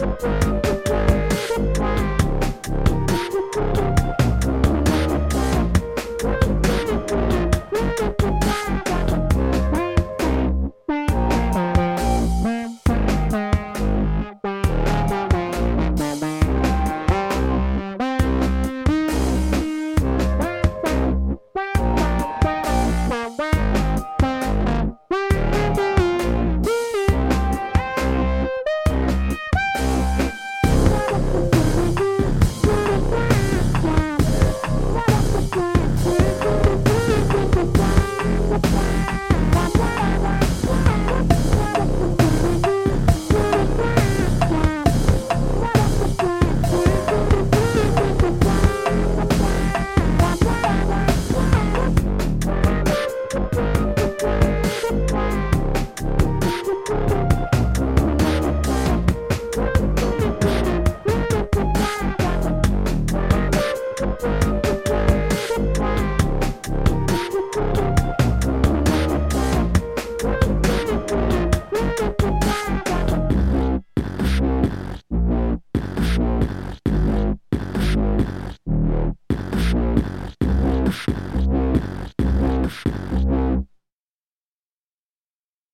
you Revolution.